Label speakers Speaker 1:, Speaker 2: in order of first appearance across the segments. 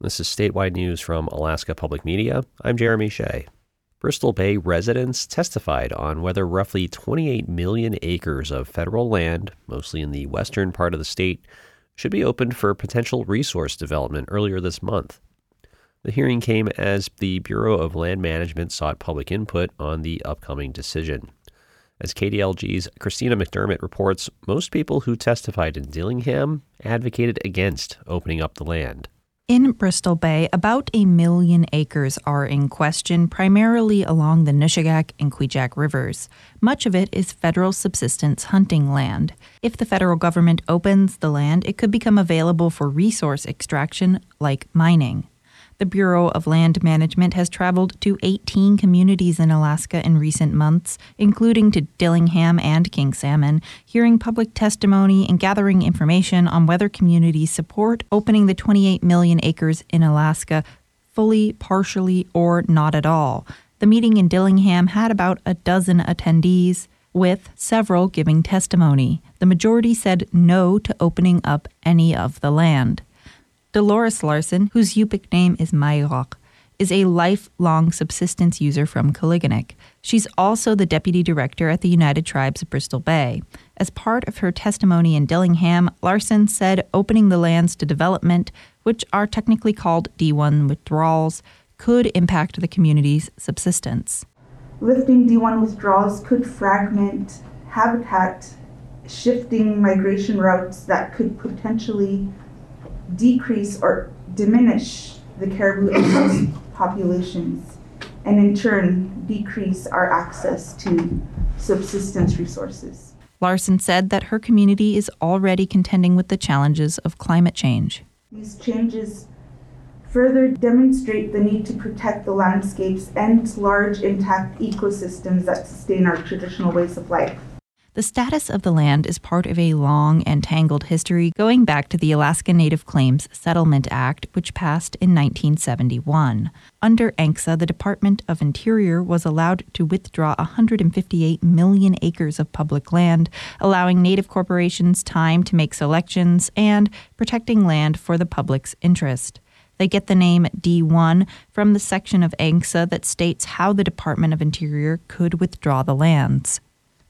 Speaker 1: This is statewide news from Alaska Public Media. I'm Jeremy Hsieh. Bristol Bay residents testified on whether roughly 28 million acres of federal land, mostly in the western part of the state, should be opened for potential resource development earlier this month. The hearing came as the Bureau of Land Management sought public input on the upcoming decision. As KDLG's Christina McDermott reports, most people who testified in Dillingham advocated against opening up the land.
Speaker 2: In Bristol Bay, about a million acres are in question, primarily along the Nushagak and Kvichak rivers. Much of it is federal subsistence hunting land. If the federal government opens the land, it could become available for resource extraction like mining. The Bureau of Land Management has traveled to 18 communities in Alaska in recent months, including to Dillingham and King Salmon, hearing public testimony and gathering information on whether communities support opening the 28 million acres in Alaska fully, partially, or not at all. The meeting in Dillingham had about a dozen attendees, with several giving testimony. The majority said no to opening up any of the land. Dolores Larson, whose Yupik name is Mayrok, is a lifelong subsistence user from Koliganek. She's also the deputy director at the United Tribes of Bristol Bay. As part of her testimony in Dillingham, Larson said opening the lands to development, which are technically called D1 withdrawals, could impact the community's subsistence.
Speaker 3: Lifting D1 withdrawals could fragment habitat, shifting migration routes that could potentially decrease or diminish the caribou populations and in turn decrease our access to subsistence resources.
Speaker 2: Larson said that her community is already contending with the challenges of climate change.
Speaker 3: These changes further demonstrate the need to protect the landscapes and large intact ecosystems that sustain our traditional ways of life.
Speaker 2: The status of the land is part of a long and tangled history going back to the Alaska Native Claims Settlement Act, which passed in 1971. Under ANCSA, the Department of Interior was allowed to withdraw 158 million acres of public land, allowing Native corporations time to make selections and protecting land for the public's interest. They get the name D1 from the section of ANCSA that states how the Department of Interior could withdraw the lands.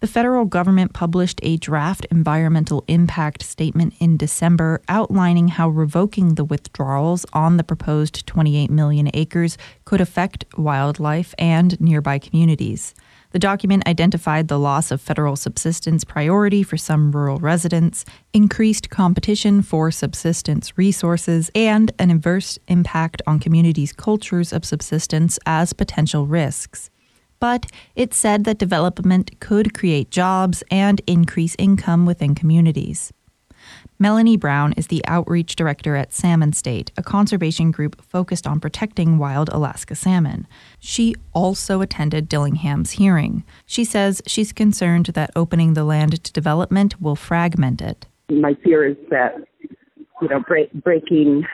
Speaker 2: The federal government published a draft environmental impact statement in December outlining how revoking the withdrawals on the proposed 28 million acres could affect wildlife and nearby communities. The document identified the loss of federal subsistence priority for some rural residents, increased competition for subsistence resources, and an adverse impact on communities' cultures of subsistence as potential risks but it said that development could create jobs and increase income within communities. Melanie Brown is the outreach director at Salmon State, a conservation group focused on protecting wild Alaska salmon. She also attended Dillingham's hearing. She says she's concerned that opening the land to development will fragment it.
Speaker 4: My fear is that, you know, break, breaking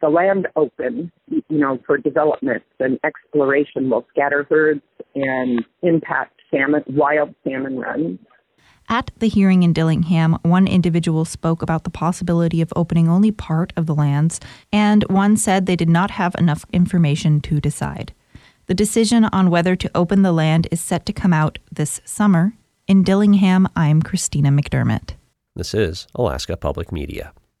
Speaker 4: the land open, you know, for development and exploration will scatter herds and impact salmon, wild salmon runs.
Speaker 2: At the hearing in Dillingham, one individual spoke about the possibility of opening only part of the lands, and one said they did not have enough information to decide. The decision on whether to open the land is set to come out this summer. In Dillingham, I'm Christina McDermott.
Speaker 1: This is Alaska Public Media.